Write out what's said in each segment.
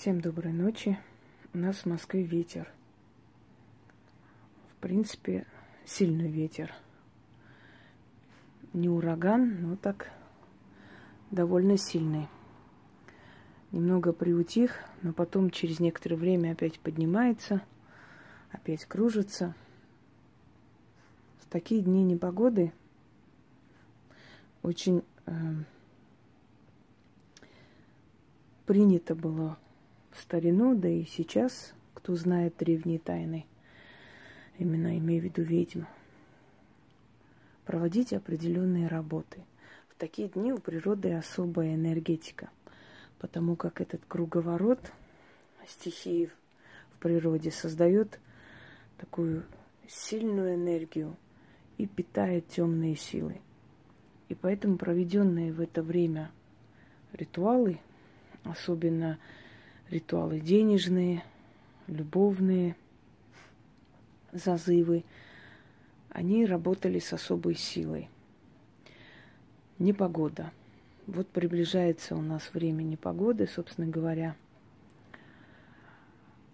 Всем доброй ночи. У нас в Москве ветер. В принципе, сильный ветер. Не ураган, но так довольно сильный. Немного приутих, но потом через некоторое время опять поднимается, опять кружится. В такие дни непогоды очень э, принято было старину, да и сейчас, кто знает древние тайны, именно имею в виду ведьм, проводить определенные работы. В такие дни у природы особая энергетика, потому как этот круговорот стихии в природе создает такую сильную энергию и питает темные силы. И поэтому проведенные в это время ритуалы, особенно ритуалы денежные, любовные, зазывы, они работали с особой силой. Непогода. Вот приближается у нас время непогоды, собственно говоря,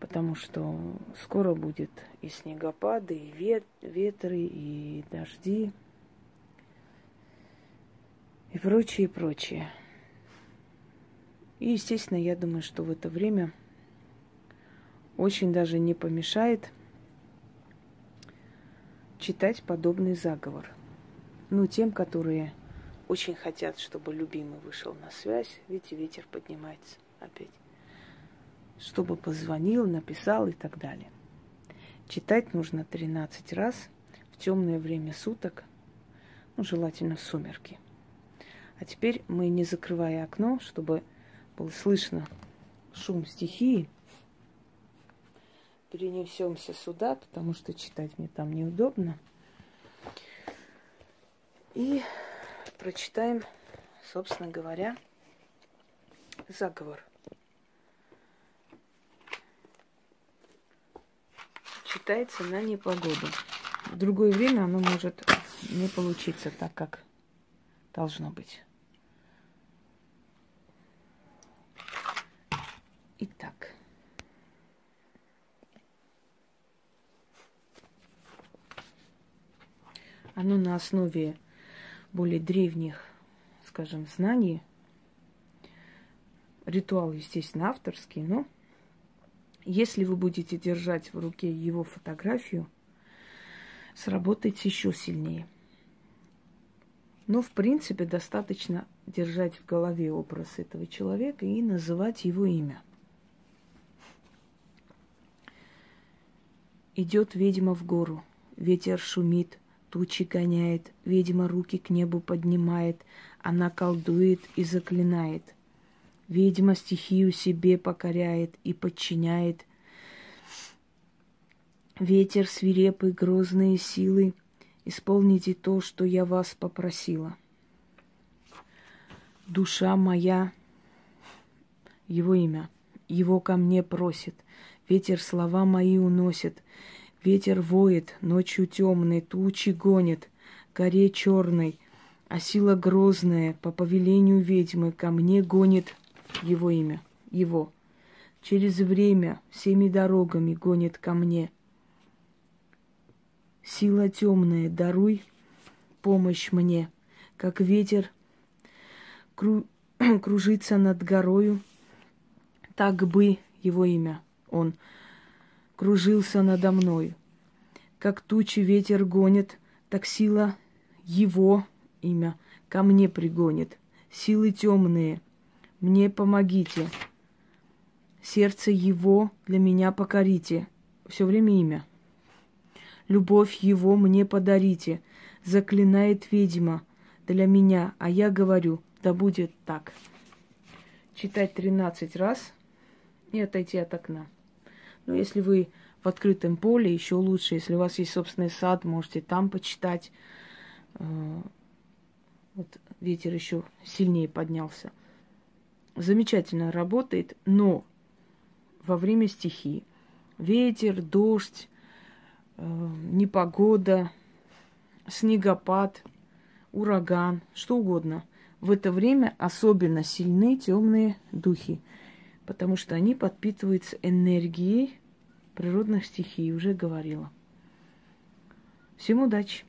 потому что скоро будет и снегопады, и вет, ветры, и дожди, и прочее, прочее. И, естественно, я думаю, что в это время очень даже не помешает читать подобный заговор. Ну, тем, которые очень хотят, чтобы любимый вышел на связь. Видите, ветер поднимается опять. Чтобы позвонил, написал и так далее. Читать нужно 13 раз в темное время суток, ну, желательно в сумерки. А теперь мы, не закрывая окно, чтобы было слышно шум стихии, перенесемся сюда, потому что читать мне там неудобно. И прочитаем, собственно говоря, заговор. Читается на непогоду. В другое время оно может не получиться так, как должно быть. Итак. Оно на основе более древних, скажем, знаний. Ритуал, естественно, авторский, но если вы будете держать в руке его фотографию, сработаете еще сильнее. Но, в принципе, достаточно держать в голове образ этого человека и называть его имя. Идет ведьма в гору, ветер шумит, тучи гоняет, ведьма руки к небу поднимает, она колдует и заклинает. Ведьма стихию себе покоряет и подчиняет. Ветер свирепый, грозные силы, исполните то, что я вас попросила. Душа моя, его имя, его ко мне просит. Ветер слова мои уносит. Ветер воет, ночью темной, тучи гонит, горе черной, а сила грозная по повелению ведьмы ко мне гонит его имя, его. Через время всеми дорогами гонит ко мне. Сила темная, даруй помощь мне, как ветер кру- кружится над горою, так бы его имя он кружился надо мною. Как тучи ветер гонит, так сила его имя ко мне пригонит. Силы темные, мне помогите. Сердце его для меня покорите. Все время имя. Любовь его мне подарите. Заклинает ведьма для меня, а я говорю, да будет так. Читать 13 раз и отойти от окна. Но если вы в открытом поле, еще лучше, если у вас есть собственный сад, можете там почитать. Э, вот ветер еще сильнее поднялся. Замечательно работает, но во время стихии ветер, дождь, э, непогода, снегопад, ураган, что угодно. В это время особенно сильны темные духи. Потому что они подпитываются энергией природных стихий, уже говорила. Всем удачи!